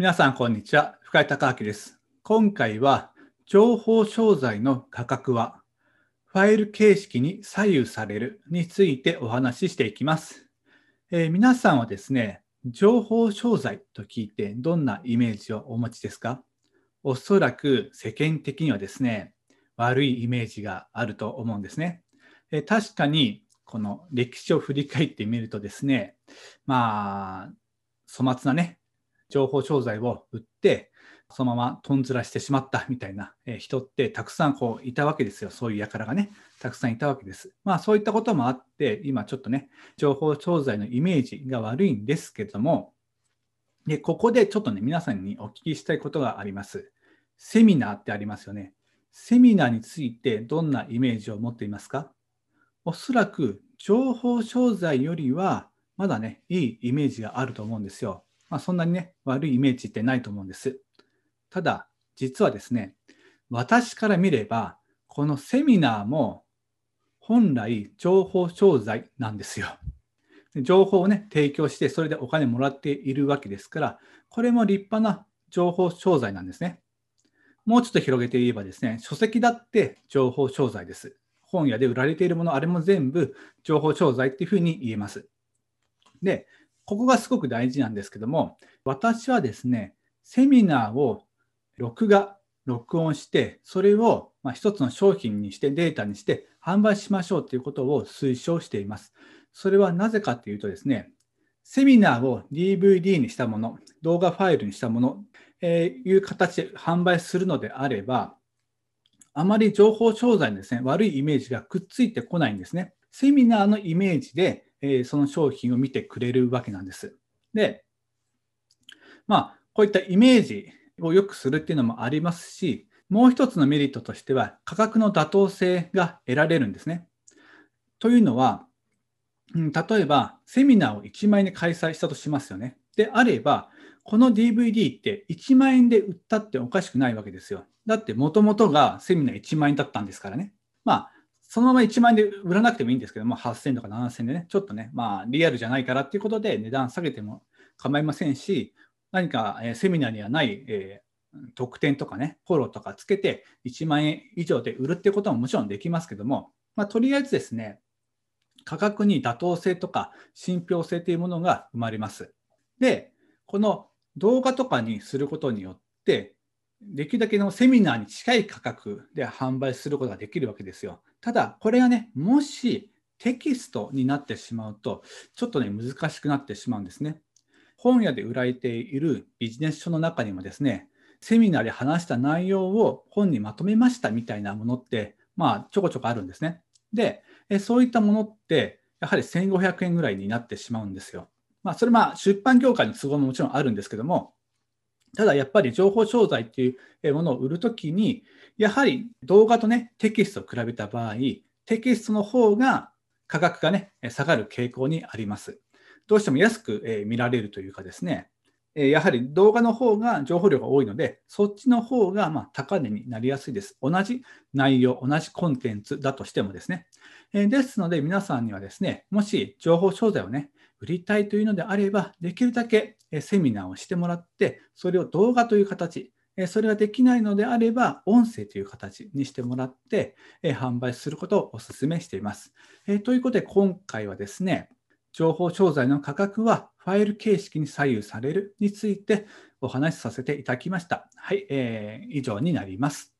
皆さん、こんにちは。深井隆明です。今回は、情報商材の価格は、ファイル形式に左右されるについてお話ししていきます。えー、皆さんはですね、情報商材と聞いてどんなイメージをお持ちですか？おそらく世間的にはですね、悪いイメージがあると思うんですね。えー、確かに、この歴史を振り返ってみるとですね、まあ、粗末なね、情報商材を売って、そのままとんずらしてしまったみたいな人ってたくさんこういたわけですよ。そういう輩がね、たくさんいたわけです。まあそういったこともあって、今ちょっとね、情報商材のイメージが悪いんですけども、で、ここでちょっとね、皆さんにお聞きしたいことがあります。セミナーってありますよね。セミナーについてどんなイメージを持っていますか？おそらく情報商材よりはまだね、いいイメージがあると思うんですよ。まあ、そんなにね、悪いイメージってないと思うんです。ただ、実はですね、私から見れば、このセミナーも本来情報商材なんですよ。情報をね、提供して、それでお金もらっているわけですから、これも立派な情報商材なんですね。もうちょっと広げて言えばですね、書籍だって情報商材です。本屋で売られているもの、あれも全部情報商材っていうふうに言えます。で、ここがすごく大事なんですけども、私はですね、セミナーを録画、録音して、それをま一つの商品にして、データにして販売しましょうということを推奨しています。それはなぜかというとですね、セミナーを DVD にしたもの、動画ファイルにしたもの、えー、いう形で販売するのであれば、あまり情報商材にですね、悪いイメージがくっついてこないんですね。セミナーのイメージでえその商品を見てくれるわけなんです。で、まあ、こういったイメージを良くするっていうのもありますし、もう一つのメリットとしては、価格の妥当性が得られるんですね。というのは、例えば、セミナーを1万円で開催したとしますよね。であれば、この DVD って1万円で売ったっておかしくないわけですよ。だって、もともとがセミナー1万円だったんですからね。まあ、そのまま1万円で売らなくてもいいんですけども、8000とか7000でね、ちょっとね、まあ、リアルじゃないからっていうことで値段下げても構いませんし、何か、えセミナーにはない、えー、特典とかね、フォローとかつけて1万円以上で売るっていうことももちろんできますけども、まあ、とりあえずですね、価格に妥当性とか信憑性というものが生まれます。で、この動画とかにすることによって、できるだけのセミナーに近い価格で販売することができるわけですよ。ただ、これがね、もしテキストになってしまうと、ちょっとね、難しくなってしまうんですね。本屋で売られているビジネス書の中にもですね、セミナーで話した内容を本にまとめましたみたいなものって、まあ、ちょこちょこあるんですね。で、そういったものって、やはり1500円ぐらいになってしまうんですよ。まあ、それまあ出版業界の都合ももちろんあるんですけども、ただやっぱり情報商材っていうものを売るときに、やはり動画とね、テキストを比べた場合、テキストの方が価格がね、下がる傾向にあります。どうしても安く見られるというかですね、やはり動画の方が情報量が多いので、そっちの方がま高値になりやすいです。同じ内容、同じコンテンツだとしてもですね。ですので、皆さんにはですね、もし情報商材をね、売りたいというのであれば、できるだけセミナーをしてもらって、それを動画という形、それができないのであれば、音声という形にしてもらって、販売することをお勧めしています。ということで、今回はですね、情報商材の価格はファイル形式に左右されるについてお話しさせていただきました。はい、えー、以上になります。